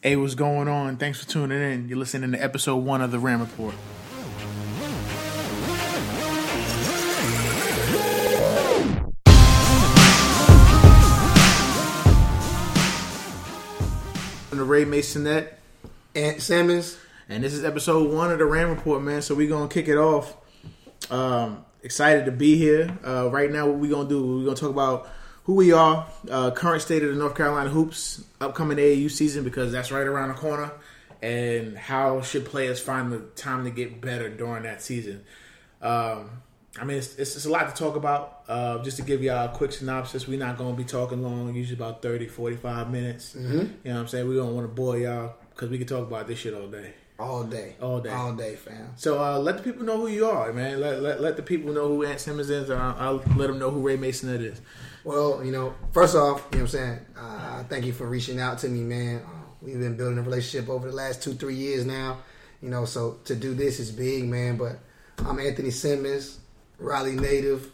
Hey, what's going on? Thanks for tuning in. You're listening to episode one of the Ram Report. I'm the Ray Maisonet, Ant Simmons. and this is episode one of the Ram Report, man. So we're gonna kick it off. Um, excited to be here. Uh, right now, what we're gonna do? We're gonna talk about who we are, uh, current state of the North Carolina hoops, upcoming AAU season because that's right around the corner, and how should players find the time to get better during that season. Um, I mean, it's, it's, it's a lot to talk about. Uh, just to give y'all a quick synopsis, we're not going to be talking long, usually about 30, 45 minutes. You know what I'm saying? We don't want to bore y'all because we can talk about this shit all day. All day. All day. All day, fam. So uh, let the people know who you are, man. Let, let, let the people know who Ant Simmons is, and I'll, I'll let them know who Ray Mason is. Well, you know, first off, you know what I'm saying? Uh, thank you for reaching out to me, man. Uh, we've been building a relationship over the last two, three years now. You know, so to do this is big, man. But I'm Anthony Simmons, Raleigh native.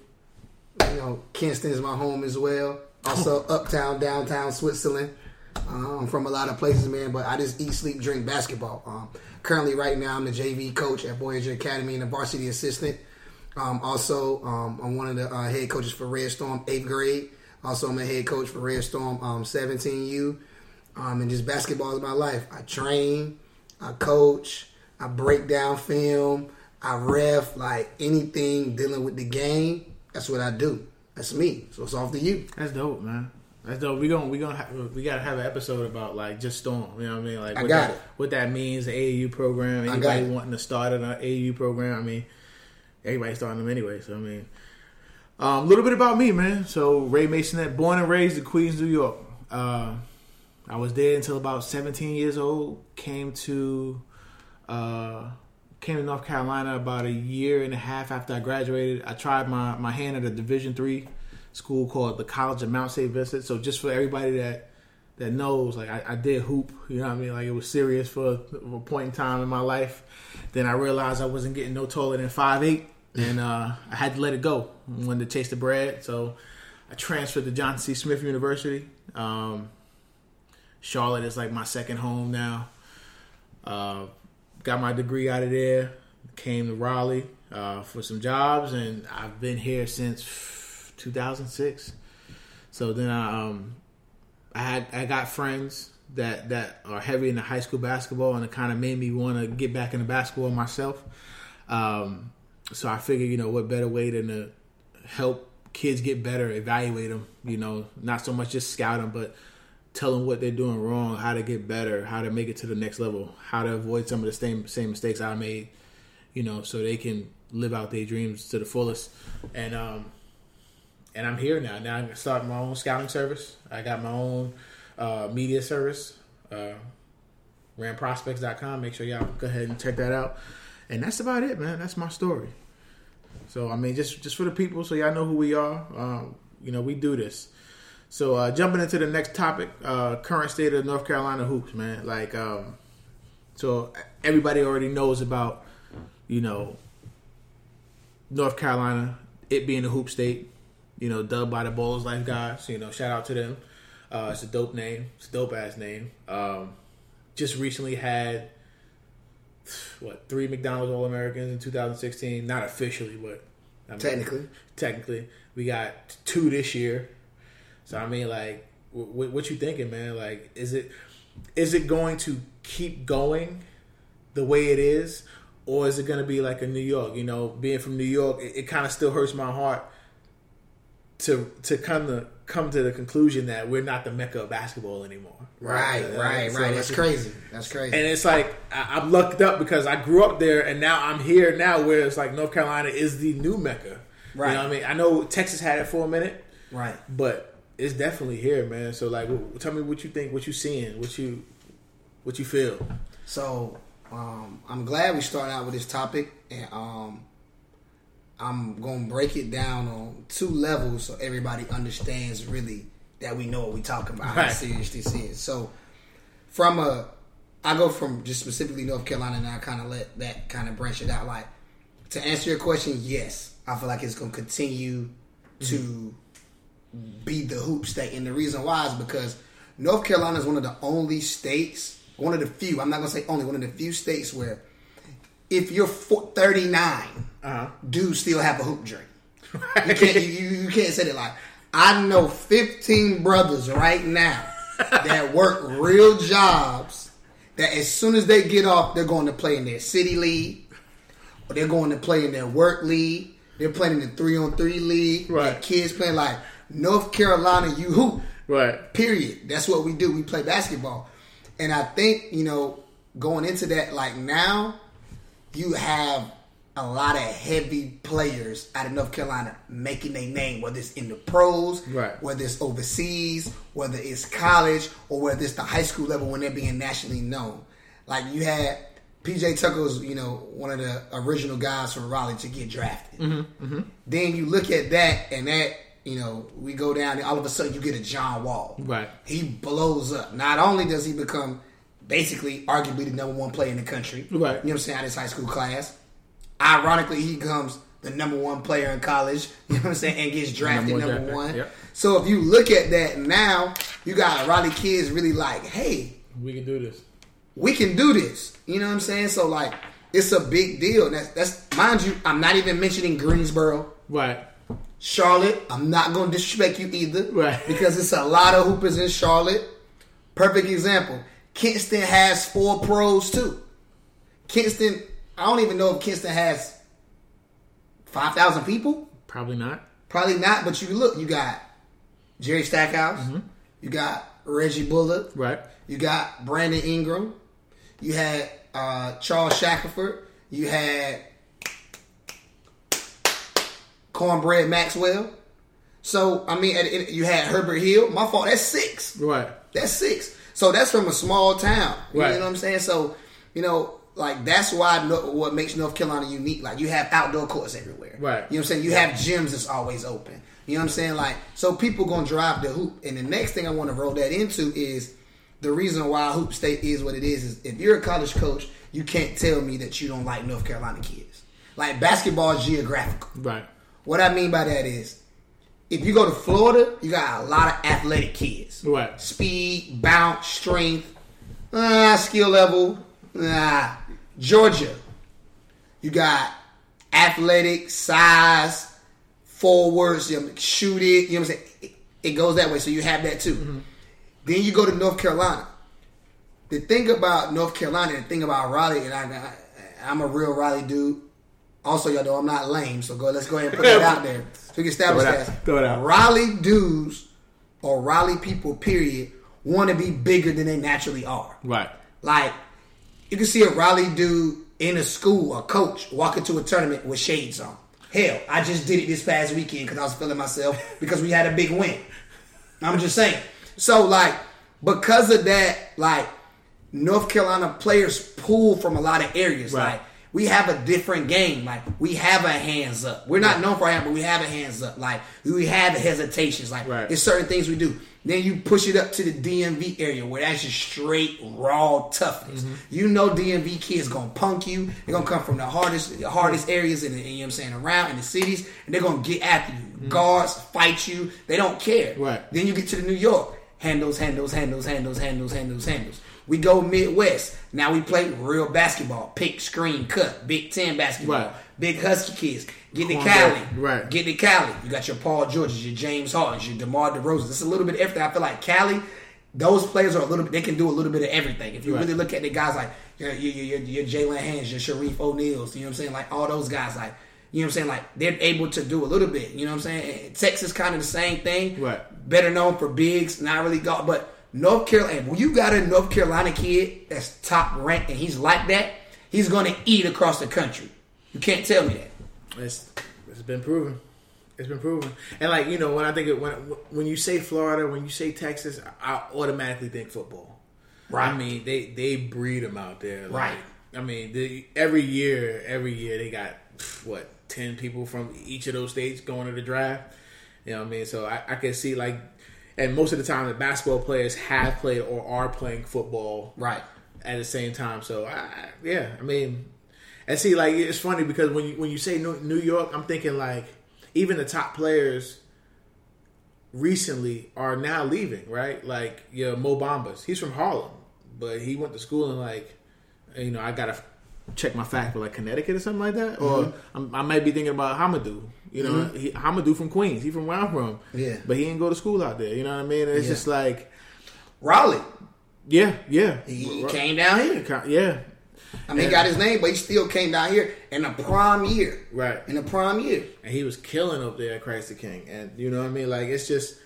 You know, Kinston is my home as well. Also, uptown, downtown Switzerland. Uh, I'm from a lot of places, man, but I just eat, sleep, drink basketball. Um, currently, right now, I'm the JV coach at Voyager Academy and a varsity assistant. Um, also, um, I'm one of the uh, head coaches for Red Storm, eighth grade. Also, I'm a head coach for Red Storm, um, 17U. Um, and just basketball is my life. I train, I coach, I break down film, I ref, like anything dealing with the game. That's what I do. That's me. So it's off to you. That's dope, man. That's dope. We gonna we gonna have, we gotta have an episode about like just Storm. You know what I mean? Like I what got that, it. What that means, the AAU program. I Anybody wanting to start an AAU program? I mean, everybody's starting them anyway. So I mean, a um, little bit about me, man. So Ray Maisonet, born and raised in Queens, New York. Uh, I was there until about 17 years old. Came to uh, came to North Carolina about a year and a half after I graduated. I tried my, my hand at a Division three school called the College of Mount St. Vincent. So just for everybody that that knows, like I, I did hoop. You know what I mean? Like it was serious for, for a point in time in my life. Then I realized I wasn't getting no taller than five eight, and uh, I had to let it go. I wanted to chase the bread, so I transferred to John C. Smith University. Um, Charlotte is like my second home now. Uh, got my degree out of there. Came to Raleigh uh, for some jobs, and I've been here since 2006. So then I, um, I had I got friends that that are heavy into high school basketball, and it kind of made me want to get back into basketball myself. Um, so I figured, you know, what better way than to help kids get better, evaluate them. You know, not so much just scout them, but tell them what they're doing wrong, how to get better, how to make it to the next level, how to avoid some of the same same mistakes I made. You know, so they can live out their dreams to the fullest. And um, and I'm here now. Now I can start my own scouting service. I got my own uh, media service, uh, ramprospects.com. Make sure y'all go ahead and check that out. And that's about it, man. That's my story. So I mean, just just for the people, so y'all know who we are. Um, you know, we do this. So uh, jumping into the next topic, uh, current state of North Carolina hoops, man. Like, um, so everybody already knows about, you know, North Carolina, it being a hoop state. You know, dubbed by the Ballislife guys. You know, shout out to them. Uh, it's a dope name. It's a dope ass name. Um, just recently had what three McDonald's All Americans in 2016. Not officially, but I mean, Technically. technically we got two this year. So I mean, like, w- what you thinking, man? Like, is it is it going to keep going the way it is, or is it going to be like a New York? You know, being from New York, it, it kind of still hurts my heart to to kind to come to the conclusion that we're not the mecca of basketball anymore. Right, Uh, right, so right. That's crazy. That's crazy. and it's like I, I'm lucked up because I grew up there, and now I'm here now, where it's like North Carolina is the new mecca. Right. You know what I mean? I know Texas had it for a minute, right. but it's definitely here, man. So like, w- tell me what you think, what you seeing, what you, what you feel. So um, I'm glad we started out with this topic, and um, I'm gonna break it down on two levels so everybody understands really that we know what we're talking about. Right. How serious this is. So from a, I go from just specifically North Carolina, and I kind of let that kind of branch it out. Like to answer your question, yes, I feel like it's gonna continue mm-hmm. to be the hoop state, and the reason why is because North Carolina is one of the only states one of the few. I'm not gonna say only one of the few states where if you're 39, Uh-huh. dudes still have a hoop dream. You can't you, you, you can't say that like I know 15 brothers right now that work real jobs that as soon as they get off, they're going to play in their city league or they're going to play in their work league. They're playing in the three on three league. Right. Their kids playing like North Carolina, you hoop. Right. Period. That's what we do. We play basketball. And I think, you know, going into that, like now, you have a lot of heavy players out of North Carolina making their name, whether it's in the pros, Right. whether it's overseas, whether it's college, or whether it's the high school level when they're being nationally known. Like you had PJ Tucker was, you know, one of the original guys from Raleigh to get drafted. Mm-hmm, mm-hmm. Then you look at that, and that, you know, we go down, and all of a sudden you get a John Wall. Right. He blows up. Not only does he become basically arguably the number one player in the country. Right. You know what I'm saying, out of his high school class. Ironically, he becomes the number one player in college, you know what I'm saying, and gets drafted Number number, one draft one. yep. So if you look at that now, you got Raleigh kids really like, hey, We can do this. we can do this. You know what I'm saying? So like it's a big deal. And that's that's mind you, I'm not even mentioning Greensboro. Right. Charlotte, I'm not going to disrespect you either. Right. Because it's a lot of hoopers in Charlotte. Perfect example. Kinston has four pros too. Kinston, I don't even know if Kinston has 5,000 people. Probably not. Probably not, but you look, you got Jerry Stackhouse. Mm-hmm. You got Reggie Bullock. Right. You got Brandon Ingram. You had uh, Charles Shackelford. You had Cornbread Maxwell. So I mean, you had Herbert Hill. My fault. That's six. Right. That's six. So that's from a small town. You Right. know what I'm saying? So you know, like that's why no, what makes North Carolina unique. Like you have outdoor courts everywhere. Right. You know what I'm saying? You have gyms that's always open. You know what I'm saying? Like so, people gonna drive the hoop. And the next thing I want to roll that into is the reason why Hoop State is what it is. Is if you're a college coach, you can't tell me that you don't like North Carolina kids. Like basketball is geographical. Right. What I mean by that is, if you go to Florida, you got a lot of athletic kids. Right. Speed, bounce, strength, uh, skill level. Nah. Georgia, you got athletic, size, forwards, you know, shoot it. You know what I'm saying? It, it goes that way. So you have that too. Then you go to North Carolina. The thing about North Carolina, the thing about Raleigh, and I, I, I'm a real Raleigh dude. Also, y'all know I'm not lame, so go. Let's go ahead and put that out there so we can establish Throw it out. that. Throw it out. Raleigh dudes or Raleigh people, period, want to be bigger than they naturally are. Right. Like you can see a Raleigh dude in a school, a coach, walking to a tournament with shades on. Hell, I just did it this past weekend because I was feeling myself because we had a big win. I'm just saying. So like because of that, like North Carolina players pull from a lot of areas. Right. Like we have a different game. Like we have a hands up. We're not known for our but we have a hands up. Like we have hesitations. Like Right. it's certain things we do. Then you push it up to the DMV area where that's just straight raw toughness. Mm-hmm. You know DMV kids gonna punk you. They're gonna come from the hardest the hardest areas in the, you know what I'm saying around in the cities and they're gonna get after you. Guards fight you. They don't care. Mm-hmm. Right. Then you get to the New York. Handles, handles, handles, handles, handles, handles, handles. We go Midwest. Now we play real basketball. Pick, screen, cut. Big Ten basketball. Right. Big Husky kids. Get to. Cali. Right. Get to Cali. You got your Paul Georges, your James Hardens, your DeMar DeRozan. It's a little bit everything. I feel like Cali, those players are a little bit, they can do a little bit of everything. If you Right. really look at the guys like your, your, your, your Jaylen Hands, your Shareef O'Neal's, you know what I'm saying? Like all those guys, like, you know what I'm saying? Like they're able to do a little bit, you know what I'm saying? And Texas kind of the same thing. Right. Better known for bigs, not really got, but North Carolina, when you got a North Carolina kid that's top ranked and he's like that, he's going to eat across the country. You can't tell me that. It's it's been proven. It's been proven. And like you know, when I think of, when when you say Florida, when you say Texas, I automatically think football. Right. I mean, they they breed them out there. Like, Right. I mean, the, every year, every year they got what ten people from each of those states going to the draft. You know what I mean? So I, I can see like, and most of the time the basketball players have played or are playing football Right. at the same time. So I, yeah, I mean, and see, like it's funny because when you when you say New York, I'm thinking like even the top players recently are now leaving, right? Like your Mo Bambas, he's from Harlem. but he went to school in like, you know, I gotta check my fact, but like Connecticut or something like that, or mm-hmm. I'm, I might be thinking about Hamidou. You know, mm-hmm. he, Hamidou from Queens. He from where I'm from. Yeah. but he didn't go to school out there. You know what I mean? And it's Yeah. just like, Raleigh. yeah, yeah, He, he came down here. yeah, I mean, he got his name, but he still came down here in a prime year. right. In a prime year. and he was killing up there at Christ the King. And you know what I mean? Like it's just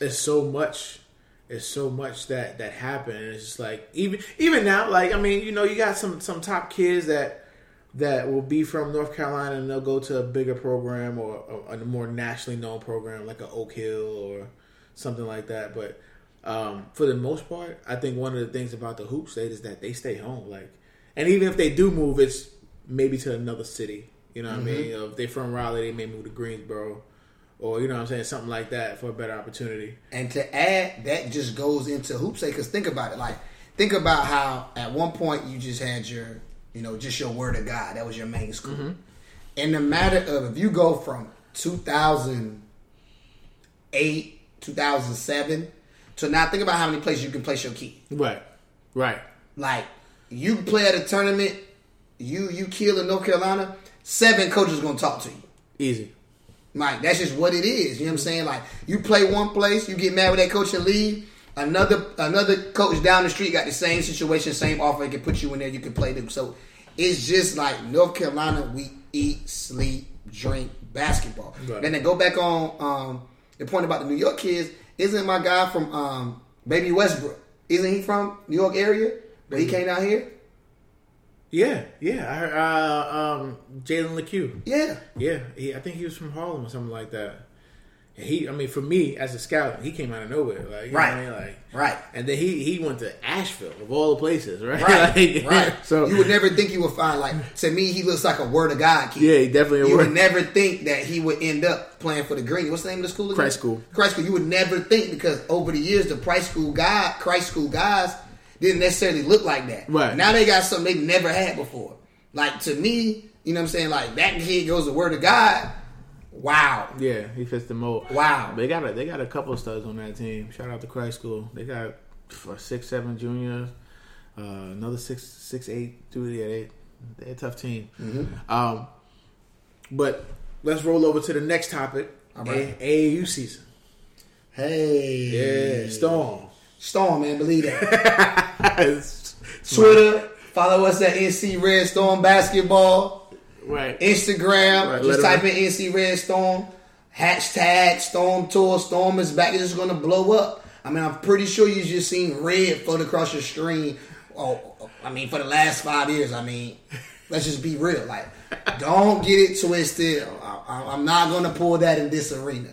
it's so much it's so much that that happened and it's just like even even now, like I mean, you know, you got some some top kids that that will be from North Carolina and they'll go to a bigger program or a, a more nationally known program like a Oak Hill or something like that. But um, for the most part, I think one of the things about the hoop state is that they stay home. Like, and even if they do move, it's maybe to another city. You know what I mean? If they're from Raleigh, they may move to Greensboro, or you know what I'm saying, something like that for a better opportunity. And to add, that just goes into hoops because think about it. Like, think about how at one point you just had your, you know, just your word of God. That was your main school. Mm-hmm. In the matter of if you go from 2008, 2007 to now, think about how many places you can place your key. Right, right, Like, you play at a tournament, you you kill in North Carolina, seven coaches gonna talk to you. easy. Like that's just what it is. You know what I'm saying? Like you play one place, you get mad with that coach and leave. Another another coach down the street got the same situation, same offer. He can put you in there. You can play them. So it's just like North Carolina. We eat, sleep, drink basketball. Right. Then they go back on um, the point about the New York kids. Isn't my guy from um, Baby Westbrook? Isn't he from New York area? But he came down here. Yeah, yeah. I heard, uh, um, Jalen Lecque. Yeah. Yeah, he, I think he was from Harlem or something like that. He, I mean, for me as a scout, he came out of nowhere, like you know Right. what I mean? like Right. And then he he went to Asheville of all the places, right? Right, Like, right. So you would never think you would find like to me he looks like a word of God kid. yeah, he definitely You would never think that he would end up playing for the Green. What's the name of the school? Again? Christ School. Christ School. You would never think because over the years the Christ School guy, Christ School guys didn't necessarily look like that. Right. now they got something they never had before. Like to me, you know what I'm saying? Like that kid goes the word of God. Wow. Yeah, he fits the mold. Wow. They got a, they got a couple of studs on that team. Shout out to Christ School. They got for six seven juniors, uh, another six six eight dude. Yeah, they they're a tough team. Mm-hmm. Um, but let's roll over to the next topic. All right. A- AAU season. Hey. Yeah, Storm. Storm, man, believe that. Twitter, follow us at NC Red Storm Basketball. Right. Instagram, Right, just let type in NC Red Storm. Hashtag Storm Tour. Storm is back. It's just gonna blow up. I mean, I'm pretty sure you just seen red float across your screen. Oh, I mean, for the last five years. I mean, let's just be real. Like, don't get it twisted. I, I- I'm not gonna pull that in this arena.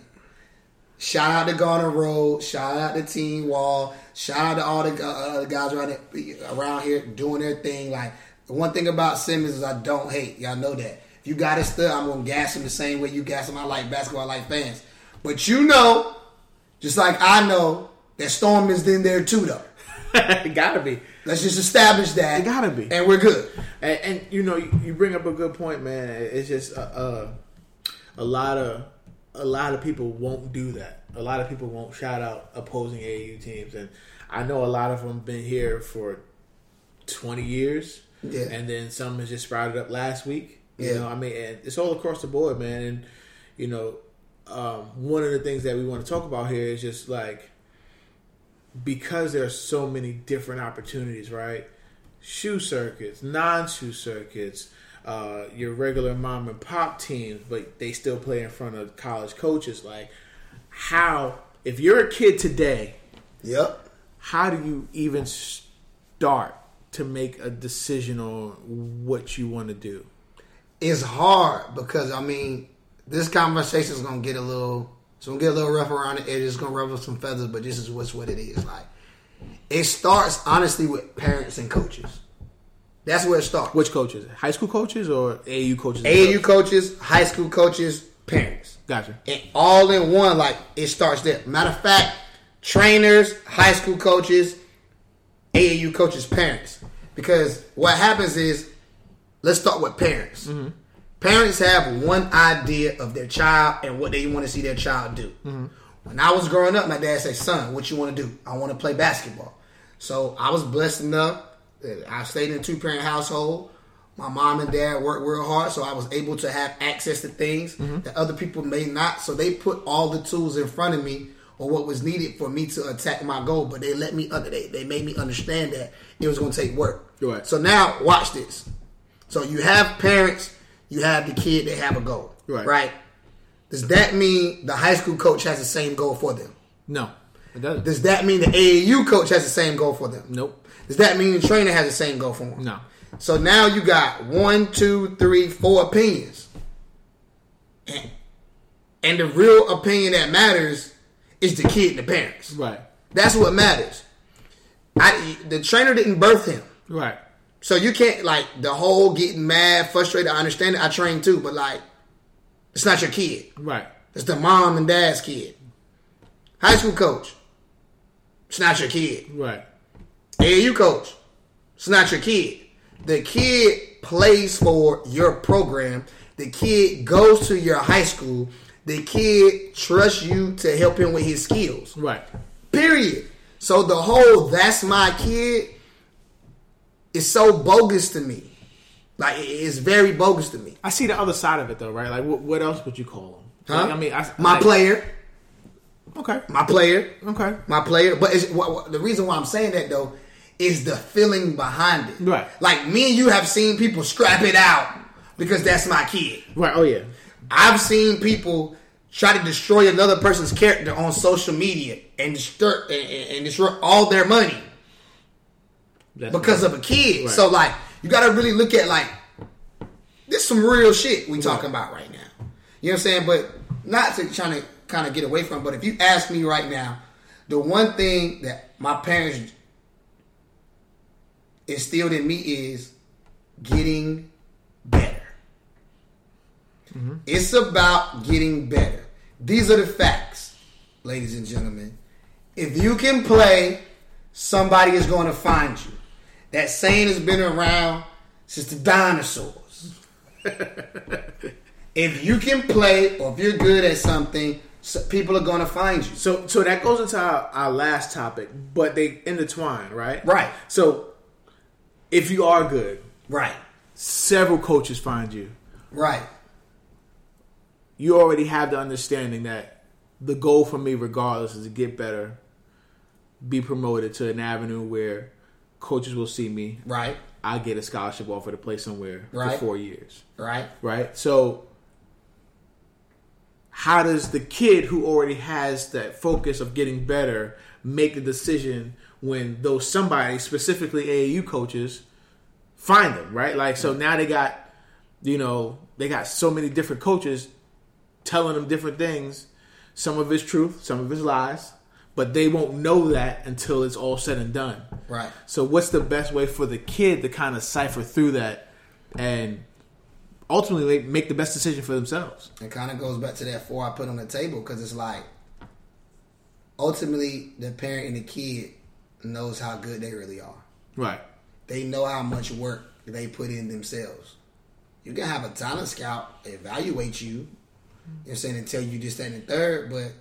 Shout out to Garner Road. Shout out to Team Wall. Shout out to all the gu- uh, guys around around here doing their thing. Like the one thing about Simmons is I don't hate. Y'all know that. If you got his stuff, I'm gonna gas him the same way you gas him. I like basketball. I like fans. But you know, just like I know that Storm is in there too, though. it gotta be. Let's just establish that. It gotta be. and we're good. And, and you know, you, you bring up a good point, man. It's just uh, uh, a lot of a lot of people won't do that. A lot of people won't shout out opposing AU teams, and I know a lot of them been here for twenty years, Yeah. and then some has just sprouted up last week. You Yeah. know, I mean, and it's all across the board, man. And you know, um, one of the things that we want to talk about here is just like because there are so many different opportunities, right? Shoe circuits, non-shoe circuits, uh, your regular mom and pop teams, but they still play in front of college coaches. Like, how if you're a kid today, Yep. how do you even start to make a decision on what you want to do? it's hard because I mean, this conversation is gonna get a little, it's gonna get a little rough around the edges. It's gonna ruffle some feathers, but this is what's what it is. Like, it starts honestly with parents and coaches. That's where it starts. Which coaches? High school coaches or AAU coaches? AAU coaches, high school coaches, parents, Gotcha. and all in one. Like it starts there. Matter of fact, trainers, high school coaches, AAU coaches, parents. Because what happens is, let's start with parents. Mm-hmm. Parents have one idea of their child and what they want to see their child do. Mm-hmm. When I was growing up, my dad said, "Son, what you want to do? I want to play basketball." So I was blessed enough. I stayed in a two parent household. My mom and dad worked real hard, so I was able to have access to things mm-hmm. that other people may not. So they put all the tools in front of me or what was needed for me to attack my goal. But they let me under they, they made me understand that it was going to take work. Right. So now watch this. So you have parents, you have the kid, they have a goal. Right. Right. Does that mean the high school coach has the same goal for them? No, it doesn't. Does that mean the AAU coach has the same goal for them? nope. Does that mean the trainer has the same goal for them? No. So now you got one, two, three, four opinions. And, and the real opinion that matters is the kid and the parents. Right. That's what matters. I, the trainer didn't birth him. Right. So you can't like the whole getting mad, frustrated. I understand it. I train too, but like, it's not your kid. Right. It's the mom and dad's kid. High school coach. It's not your kid. Right. AAU coach. It's not your kid. The kid plays for your program. The kid goes to your high school. The kid trusts you to help him with his skills. Right. Period. So the whole "that's my kid" is so bogus to me. Like it's very bogus to me. I see the other side of it though, right? Like, what, what else would you call him? Huh? Like, I mean, I, my like- player, Okay. my player, Okay. my player. But it's, what, what- the reason why I'm saying that though is the feeling behind it. Right. Like me and you have seen people scrap it out because that's my kid. Right. Oh yeah. I've seen people try to destroy another person's character on social media and destroy and, destroy all their money That's because of a kid. Right. So like you got to really look at like this some real shit we talking about right now. You know what I'm saying? But not to trying to kind of get away from. But if you ask me right now, the one thing that my parents instilled in me is getting better. Mm-hmm. It's about getting better. These are the facts, ladies and gentlemen. If you can play, somebody is going to find you. That saying has been around since the dinosaurs. if you can play or if you're good at something, so people are going to find you. So, so that goes into our, our last topic, but they intertwine, right? Right. So, if you are good, Right. several coaches find you. Right. You already have the understanding that the goal for me, regardless, is to get better, be promoted to an avenue where coaches will see me. Right. I get a scholarship offer to play somewhere Right. for four years. Right. right? So, how does the kid who already has that focus of getting better make the decision when those somebody, specifically AAU coaches, find them, right? Like, so mm-hmm. now they got, you know, they got so many different coaches telling them different things. Some of it's truth, some of it's lies, but they won't know that until it's all said and done. Right. So, what's the best way for the kid to kind of cipher through that and ultimately make, make the best decision for themselves? It kind of goes back to that four I put on the table because it's like ultimately the parent and the kid knows how good they really are. Right. They know how much work they put in themselves. You can have a talent scout evaluate you, you know I'm saying, and tell you this, that, and the third, but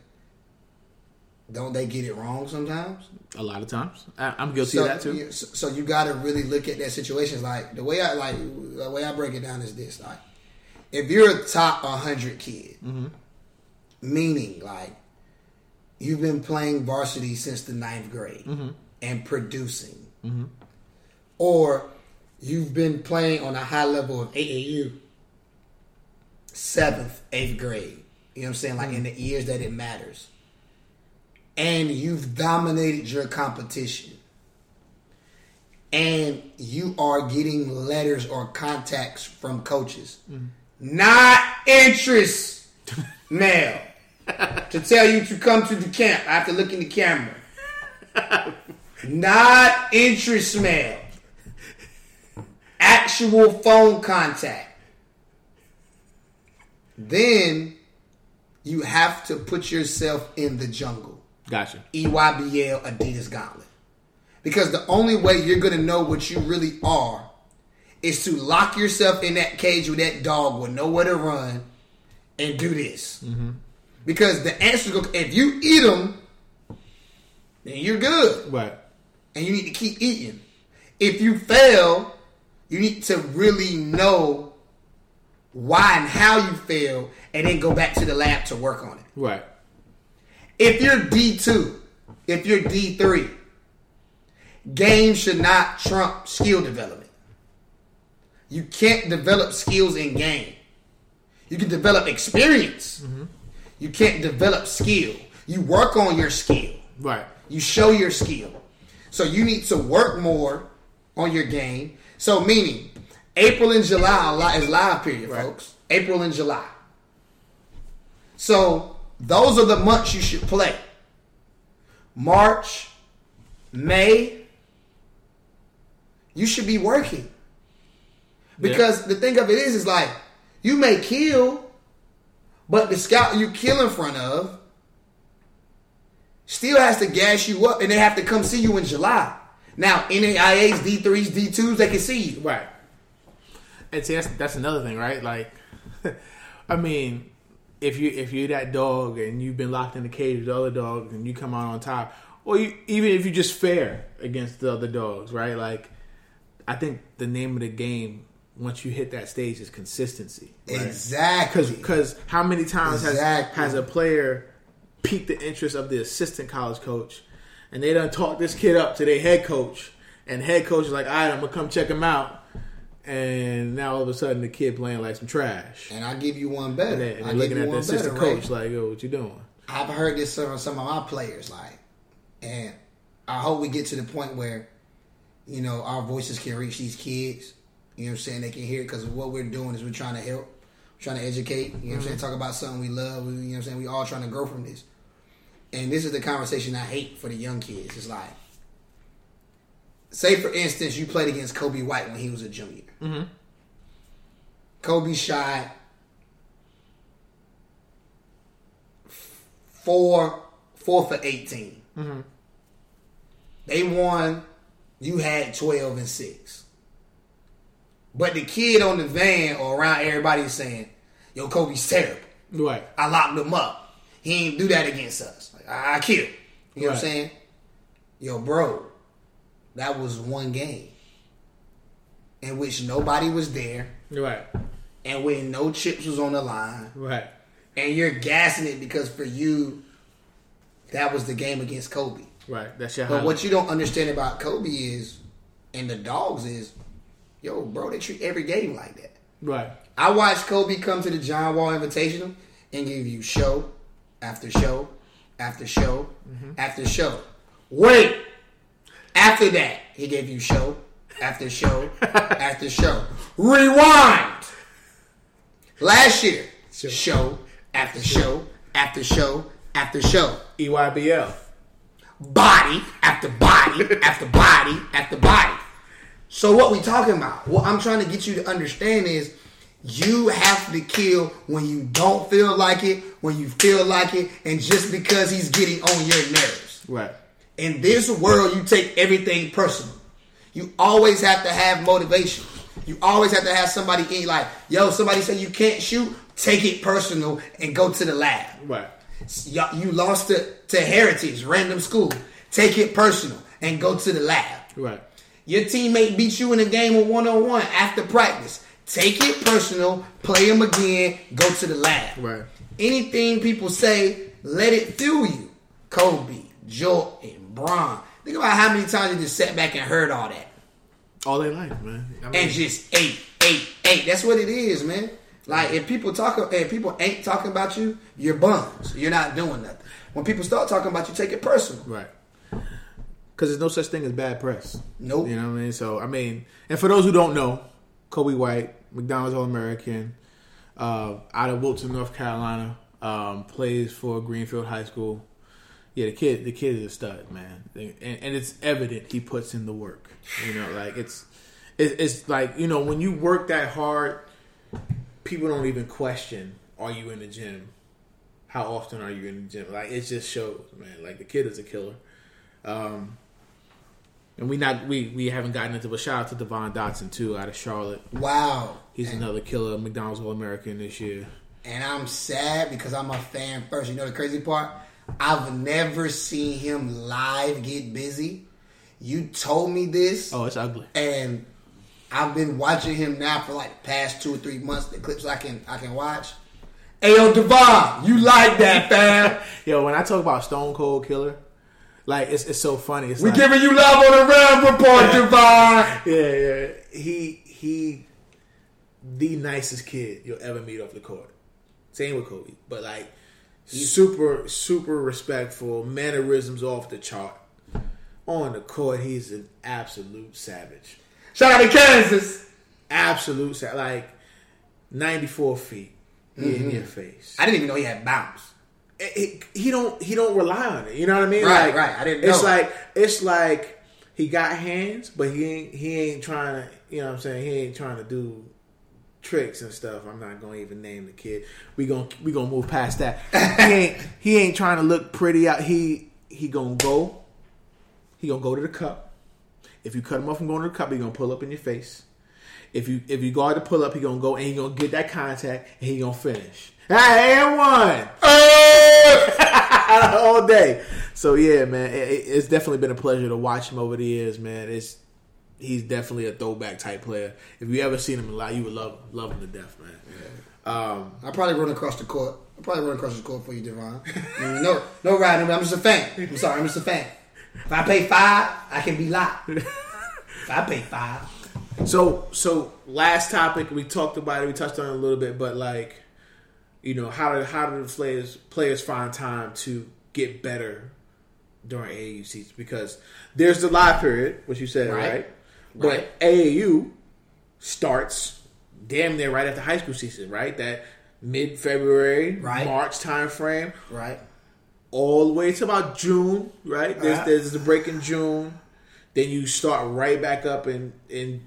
don't they get it wrong sometimes? A lot of times, I, I'm guilty so, of that too. so so you got to really look at that situation. Like the way I like the way I break it down is this: like if you're a top 100 kid, Mm-hmm. meaning like you've been playing varsity since the ninth grade Mm-hmm. and producing, or you've been playing on a high level of AAU, seventh, eighth grade. You know what I'm saying? Like in the years that it matters. And you've dominated your competition. And you are getting letters or contacts from coaches. Not interest mail. to tell you to come to the camp. I have to look in the camera. Not interest mail. Actual phone contact. Then you have to put yourself in the jungle. Gotcha. EYBL Adidas Gauntlet. Because the only way you're going to know what you really are is to lock yourself in that cage with that dog with nowhere to run and do this. Mm-hmm. Because the answer is if you eat them, then you're good. Right. and you need to keep eating. If you fail, you need to really know why and how you fail, and then go back to the lab to work on it. Right. If you're D2, if you're D3, game should not trump skill development. You can't develop skills in game. You can develop experience. Mm-hmm. You can't develop skill. You work on your skill. Right. You show your skill. So you need to work more on your game. So meaning, April and July is live period, Right. folks. April and July. So those are the months you should play. March, May, you should be working. Because the thing of it is, is like you may kill, but the scout you kill in front of still has to gas you up, and they have to come see you in July. Now, NAIAs, D3s, D2s, they can see you. Right. And see, that's that's another thing, right? Like, I mean, if you if you're that dog and you've been locked in the cage with the other dogs and you come out on top, or you, even if you just fair against the other dogs, right? Like, I think the name of the game once you hit that stage is consistency. Right? Exactly. Because how many times Exactly. has has a player piqued the interest of the assistant college coach, and they done talk this kid up to their head coach, and head coach is like, "All right, I'm gonna come check him out," and now all of a sudden the kid playing like some trash, And I'll give you one better. and and looking at the assistant better, coach like, "Yo, what you doing?" I've heard this from some of my players, like, and I hope we get to the point where, you know, our voices can reach these kids. You know what I'm saying? They can hear it because what we're doing is we're trying to help, trying to educate. You know what I'm saying? Mm-hmm. Talk about something we love. You know what I'm saying? We all trying to grow from this. And this is the conversation I hate for the young kids. It's like, say for instance, you played against Coby White when he was a junior. Mm-hmm. Coby shot four four for 18 mm-hmm. They won. You had twelve and six. But the kid on the van or around everybody is saying, "Yo, Coby's terrible. Right, I locked him up. He ain't do that against us. Like, I, I killed. You know what I'm saying? Yo, bro, that was one game in which nobody was there right, and when no chips was on the line, right, and you're gassing it because for you, that was the game against Coby. right. That's your But highlight. what you don't understand about Coby is, and the dogs is, yo, bro, they treat every game like that. right, I watched Coby come to the John Wall Invitational and give you show after show after show mm-hmm. after show. Wait, after that, he gave you show after show after show. Rewind. Last year, show after show after show after show. EYBL. Body after body after body after body. So what we talking about? What I'm trying to get you to understand is you have to kill when you don't feel like it, when you feel like it, and just because he's getting on your nerves. Right, In this world, you take everything personal. You always have to have motivation. You always have to have somebody in like, yo, somebody say you can't shoot, take it personal and go to the lab. right, You lost to, to Heritage, random school. Take it personal and go to the lab. right, Your teammate beat you in a game of one on one after practice. Take it personal, play them again, go to the lab. right. Anything people say, let it fuel you. Kobe, Jordan, Bron. Think about how many times you just sat back and heard all that. All their life, man. I mean, And just ate, ate, ate. That's what it is, man. Like if people talk if people ain't talking about you, you're bums. You're not doing nothing. When people start talking about you, take it personal. Right. Because there's no such thing as bad press. Nope. You know what I mean? So, I mean, and for those who don't know, Coby White, McDonald's All American, uh, out of Wilson, North Carolina, um, plays for Greenfield High School. Yeah, the kid, the kid is a stud, man, and, and it's evident he puts in the work. You know, like it's, it, it's like you know when you work that hard, people don't even question, "Are you in the gym? How often are you in the gym?" Like it just shows, man. Like the kid is a killer. Um, and we not we we haven't gotten into, but shout out to Devon Dotson too, out of Charlotte. Wow. He's another killer, McDonald's All American this year. And I'm sad because I'm a fan first. You know the crazy part? I've never seen him live get busy. You told me this. Oh, it's ugly. And I've been watching him now for like past two or three months. The clips I can I can watch. Ayo, Devon, you like that, fam? Yo, when I talk about Stone Cold Killer, like it's it's so funny. It's we like, giving you love on the Ram Report, Devon. yeah, yeah. He he, the nicest kid you'll ever meet off the court. Same with Coby, but like super super respectful, mannerisms off the chart. On the court, he's an absolute savage. Shout out to Kansas. Absolute savage. Like ninety four feet Mm-hmm. in your face. I didn't even know he had bounce. it- it- he don't he don't rely on it. You know what I mean? Right, like, right. I didn't It's know. like it's like he got hands, but he ain't he ain't trying to. You know what I'm saying? He ain't trying to do tricks and stuff. I'm not gonna even name the kid. We gonna we gonna move past that. he ain't he ain't trying to look pretty out. He he gonna go. He gonna go to the cup. If you cut him off from going to the cup, he gonna pull up in your face. If you if you guard the pull up, he gonna go and he gonna get that contact and he gonna finish. Hey, and one all day. So yeah, man, it- it's definitely been a pleasure to watch him over the years, man. It's he's definitely a throwback type player. If you ever seen him live, you would love love him to death, man. Um, I probably run across the court. I probably run across the court for you, Devon. No, no riding. I'm just a fan. I'm sorry, I'm just a fan. If I pay five, I can be locked. if I pay five, so so last topic we talked about it. We touched on it a little bit, but like you know how do how do the players players find time to get better during AAU season because there's the live period, which you said Right. right, but AAU starts damn near right after high school season, right? That mid February, Right. March time frame, right? all the way to about June, right? There's Uh-huh. there's the break in June, then you start right back up in in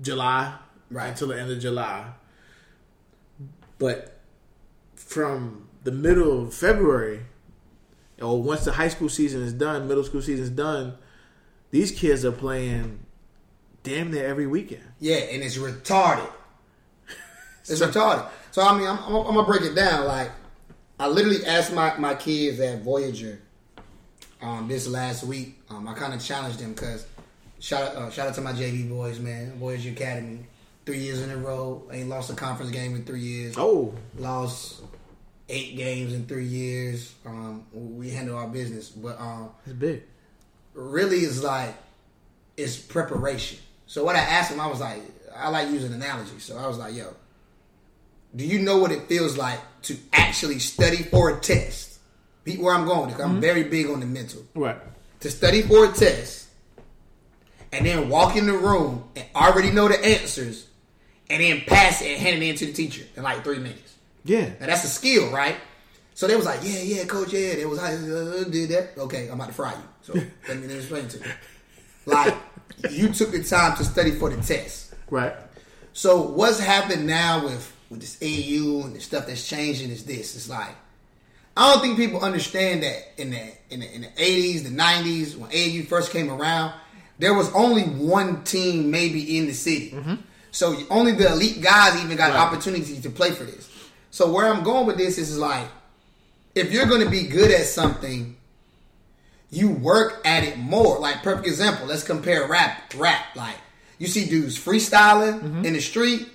July, Right. until the end of July. But from the middle of February, or once the high school season is done, middle school season is done, these kids are playing damn near every weekend. Yeah, and it's retarded. It's retarded. So I mean, I'm, I'm, I'm gonna break it down. Like, I literally asked my, my kids at Voyager um, this last week. Um, I kind of challenged them because shout out, uh, shout out to my JV boys, man, Voyager Academy. Three years in a row, ain't lost a conference game in three years. Oh, Lost eight games in three years. Um, we handle our business, but um, it's big. really is like it's preparation. So what I asked him, I was like, I like using analogy. So I was like, yo, do you know what it feels like to actually study for a test? Beat where I'm going because I'm mm-hmm. very big on the mental. Right. To study for a test and then walk in the room and already know the answers and then pass it and hand it in to the teacher in like three minutes. Yeah. Now that's a skill, right? So they was like, yeah, yeah, coach, yeah. They was like, uh, uh, uh, did that. Okay, I'm about to fry you. So let me explain to you. Like, you took the time to study for the test. Right. So what's happened now with with this AU and the stuff that's changing is this. It's like I don't think people understand that in the in the in the eighties, the nineties, when AU first came around, there was only one team maybe in the city. Mm-hmm. So only the elite guys even got Right. opportunities to play for this. So where I'm going with this is like if you're going to be good at something, you work at it more. Like perfect example, let's compare rap. Rap like you see dudes freestyling mm-hmm. in the street.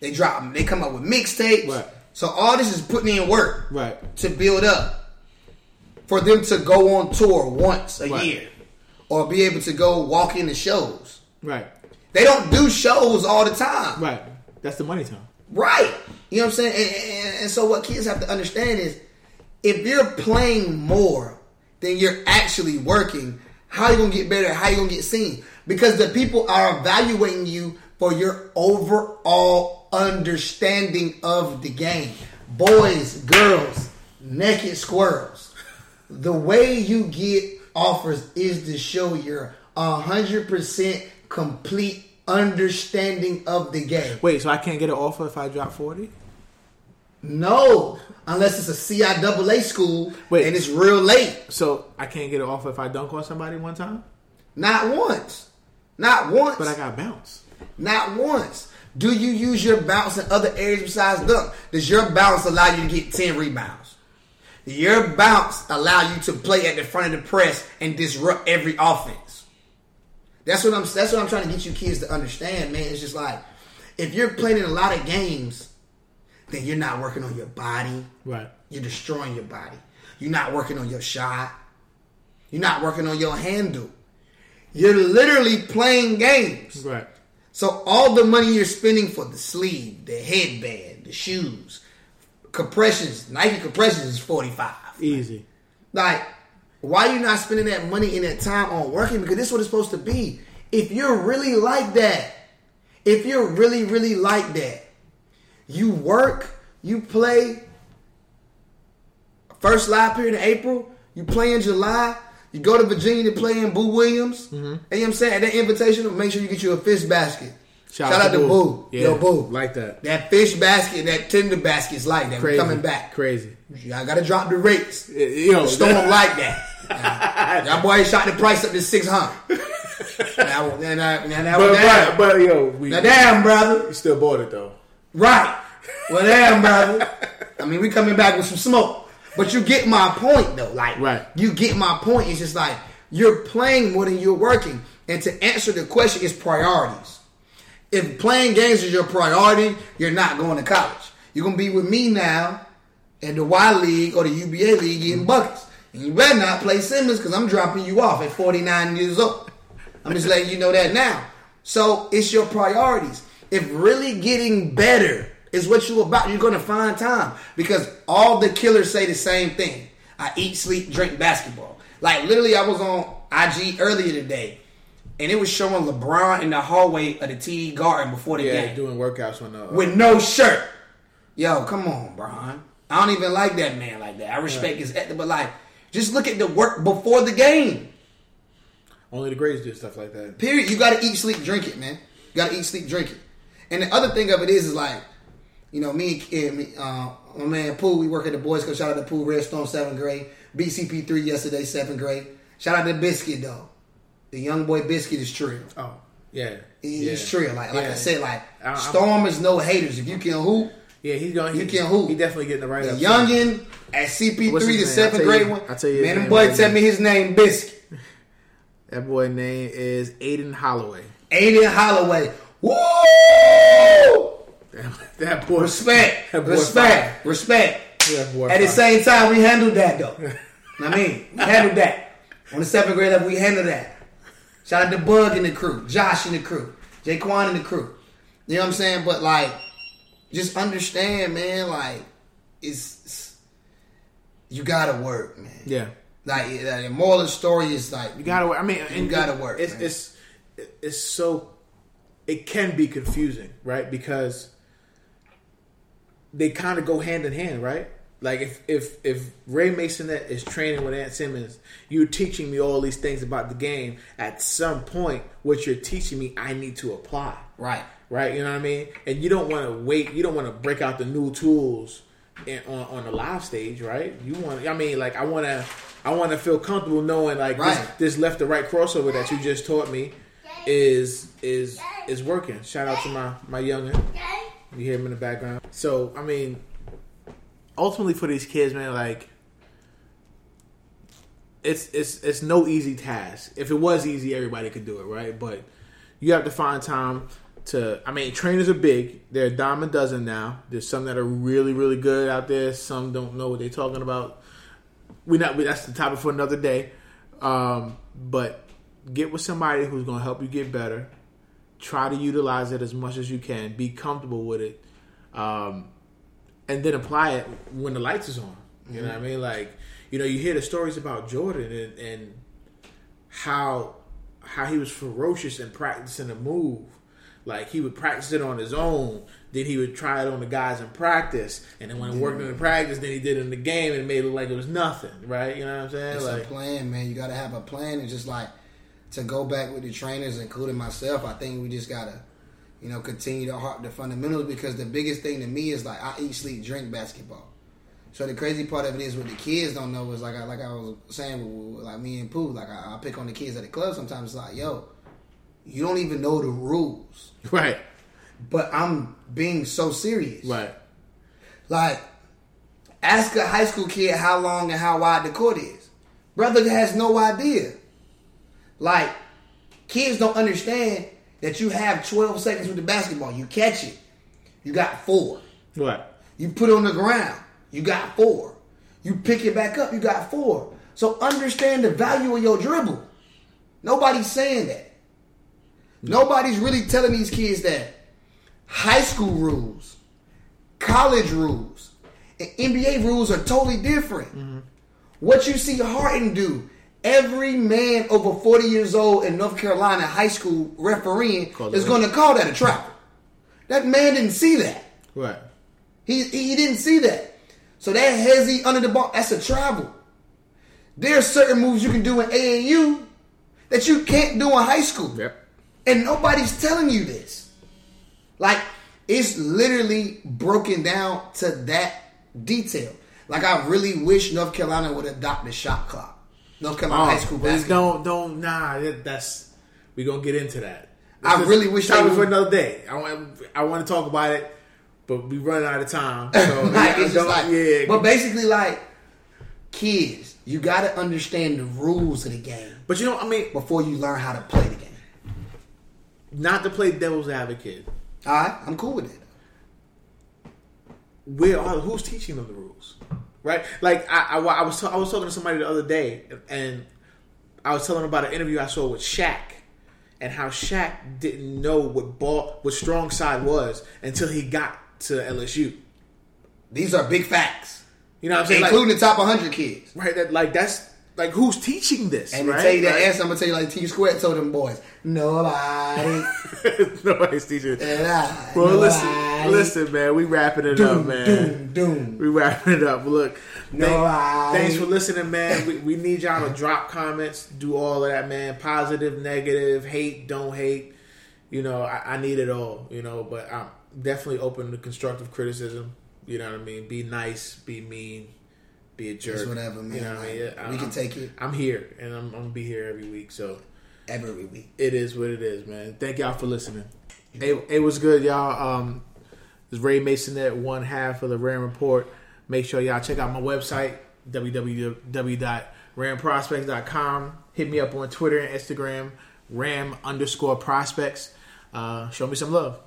They drop, they come up with mixtapes. Right. So all this is putting in work Right. to build up for them to go on tour once a Right. year or be able to go walk in the shows. Right. They don't do shows all the time. Right. That's the money time. Right. You know what I'm saying? And, and, and so what kids have to understand is if you're playing more than you're actually working, how you gonna get better? How you gonna get seen? Because the people are evaluating you for your overall understanding of the game. Boys, girls, naked squirrels. The way you get offers is to show your 100% complete understanding of the game. Wait, so I can't get an offer if I drop forty? No, unless it's a CIAA school Wait. and it's real late. So I can't get an offer if I dunk on somebody one time? Not once. Not once. But I got bounce. Not once. Do you use your bounce in other areas besides dunk? Does your bounce allow you to get 10 rebounds? Your bounce allow you to play at the front of the press and disrupt every offense? That's what I'm. That's what I'm trying to get you kids to understand, man. It's just like if you're playing in a lot of games, then you're not working on your body. Right. You're destroying your body. You're not working on your shot. You're not working on your handle. You're literally playing games. Right. So all the money you're spending for the sleeve, the headband, the shoes, compressions, Nike compressions is 45. Easy. Like, why are you not spending that money and that time on working? Because this is what it's supposed to be. If you're really like that, if you're really, really like that, you work, you play first live period in April, you play in July, you go to Virginia to play in Boo Williams. Mm-hmm. And you know what I'm saying? At that invitation, make sure you get you a fish basket. Shout, out, to Boo. Yeah, Yo, Boo. Like that. That fish basket, that tender basket's like that. We're Crazy. coming back. Crazy. I gotta drop the rates. You Yo, Storm like that. Now, Y'all boys shot the price up to six hundred. now, now, now, now, now, But, damn. but, but yo, we now, damn, brother. You still bought it though. Right. Well, damn, brother. I mean, we coming back with some smoke. But you get my point, though. Like, Right. you get my point. It's just like you're playing more than you're working. And to answer the question is priorities. If playing games is your priority, you're not going to college. You're gonna be with me now in the Y League or the UBA League getting mm-hmm. buckets. And you better not play Simmons because I'm dropping you off at 49 years old. I'm just letting you know that now. So it's your priorities. If really getting better is what you about, you're gonna find time. Because all the killers say the same thing. I eat, sleep, drink basketball. Like literally I was on IG earlier today and it was showing LeBron in the hallway of the TD Garden before the Yeah, game doing workouts on the uh, with no shirt. Yo, come on, Bron. I don't even like that man like that. I respect his ethic, but like, just look at the work before the game. only the greats do stuff like that. Period. You gotta eat, sleep, drink it, man. You gotta eat, sleep, drink it. And the other thing of it is, is like, you know, me and me, uh, my man Pooh, we work at the Boys Club. Shout out to Pooh, Red Storm, seventh grade. BCP3 yesterday, seventh grade. Shout out to Biscuit, though. The young boy Biscuit is trill. Oh, yeah. He- yeah. He's trill. Like, like I said, like, I- I'm- Storm is no haters. If you can hoop, Yeah, he's going. You He, can hoop. He definitely getting the right The up. youngin at CP3, his the name? seventh grade you- one. I'll tell you Man, them name boy right tell me his name Biscuit. That boy name is Aiden Holloway. Aiden Holloway. Woo! That, that boy. Respect. That boy Respect. Respect. That boy At the same time, we handled that though. I mean, we handled that. On the seventh grade level, we handled that. Shout out to Bug and the crew, Josh and the crew, Jaquan and the crew. You know what I'm saying? But like, just understand, man. Like, it's, it's you gotta work, man. Yeah. Like, like the moral of the story is like You gotta work. I mean, and gotta work, It's man. it's it's so it can be confusing, right? Because they kind of go hand in hand, right? Like if if if Ray Maisonet is training with Ant Simmons, you're teaching me all these things about the game. At some point, what you're teaching me, I need to apply. right. right? You know what I mean? And you don't want to wait. You don't want to break out the new tools in, on on the live stage, right? You want. I mean, like I want to. I want to feel comfortable knowing like Right. this, this left to right crossover that you just taught me is is is working. Shout out to my my youngin. You hear him in the background. So I mean, ultimately for these kids, man, like it's it's it's no easy task. If it was easy, everybody could do it, right? But you have to find time to. I mean, trainers are big. They're a dime a dozen now. There's some that are really really good out there. Some don't know what they're talking about. We not. We, that's the topic for another day. Um, but get with somebody who's going to help you get better. Try to utilize it as much as you can. Be comfortable with it, um, and then apply it when the lights is on. You know what I mean? Like you know, you hear the stories about Jordan and, and how how he was ferocious in practicing a move. Like he would practice it on his own, then he would try it on the guys in practice, and then when it worked in the practice, then he did it in the game and made it look like it was nothing, right? You know what I'm saying? It's like, a plan, man. You got to have a plan, and just like to go back with the trainers, including myself. I think we just gotta, you know, continue to harp the fundamentals because the biggest thing to me is like I eat, sleep, drink basketball. So the crazy part of it is what the kids don't know is like I like I was saying with, like me and Pooh, like I, I pick on the kids at the club sometimes. It's like, yo, you don't even know the rules, right, but I'm being so serious. right, Like, ask a high school kid how long and how wide the court is. Brother has no idea. Like, Kids don't understand that you have 12 seconds with the basketball. You catch it, you got four. What? You put it on the ground, you got four. You pick it back up, you got four. So understand the value of your dribble. Nobody's saying that. Nobody's really telling these kids that high school rules, college rules, and NBA rules are totally different. Mm-hmm. What you see Harden do, every man over 40 years old in North Carolina high school refereeing Call is going to call that a travel. That man didn't see that. Right. He he didn't see that. So that hezzy under the ball, that's a travel. There are certain moves you can do in AAU that you can't do in high school. Yep. And nobody's telling you this. Like, it's literally broken down to that detail. Like, I really wish North Carolina would adopt the shot clock. North oh, Carolina high school Oh, basketball. don't don't nah. that- That's we gonna get into that. I really wish that was for another day. I want I want to talk about it, but we running out of time. So like, it's just like, yeah. but basically, like, kids, you got to understand the rules of the game but you know, I mean, before you learn how to play the game. not to play devil's advocate. All right, I'm cool with it. where are who's teaching them the rules, right? Like I, I, I was ta- I was talking to somebody the other day, and I was telling them about an interview I saw with Shaq, and how Shaq didn't know what ball what strong side was until he got to LSU. These are big facts, You know what I'm saying? Like, including the top 100 kids. right? That like that's like who's teaching this? And right? to tell you that Right? answer, I'm gonna tell you like T Square told them boys, nobody. Nobody's teaching. and I, Well, nobody. listen, listen, man. We wrapping it up, man. doom, doom. We wrapping it up. Look, Nobody. thanks for listening, man. We, we need y'all to drop comments, do all of that, man. Positive, negative, hate, don't hate. You know, I, I need it all. You know, but I'm definitely open to constructive criticism. You know what I mean? Be nice, be mean, be a jerk. It's whatever, man. You know what I mean? Like, we can I'm- take it. I'm here, and I'm, I'm gonna be here every week. So every week. it is what it is, man. Thank y'all for listening. It, it was good, y'all. Um, this Ray Maisonet one half of the Ram Report. Make sure y'all check out my website, www.ramprospects.com. Hit me up on Twitter and Instagram, ram underscore prospects. Uh, show me some love.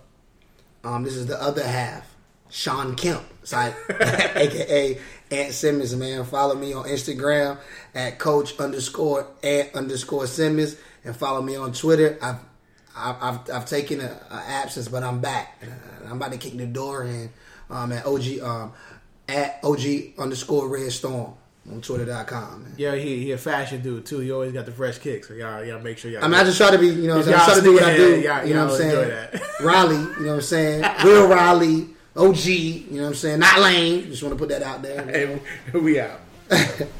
Um, this is the other half, Sean Kemp, side, aka Ant Simmons. Man, follow me on Instagram at Coach underscore Ant underscore Simmons, and follow me on Twitter. I've I've, I've, taken a, a absence, but I'm back. I'm about to kick the door in um, at OG um, at OG underscore Red Storm on Twitter.com. Man. Yeah, he he a fashion dude too. He always got the fresh kicks. So y'all y'all make sure y'all. I mean, I just try to be, you know, I'm If saying? I try to do what I do. yeah, you know what I'm saying? Raleigh, you know what I'm saying? Real Raleigh, OG, you know what I'm saying? Not Lane. Just want to put that out there. Hey, we out.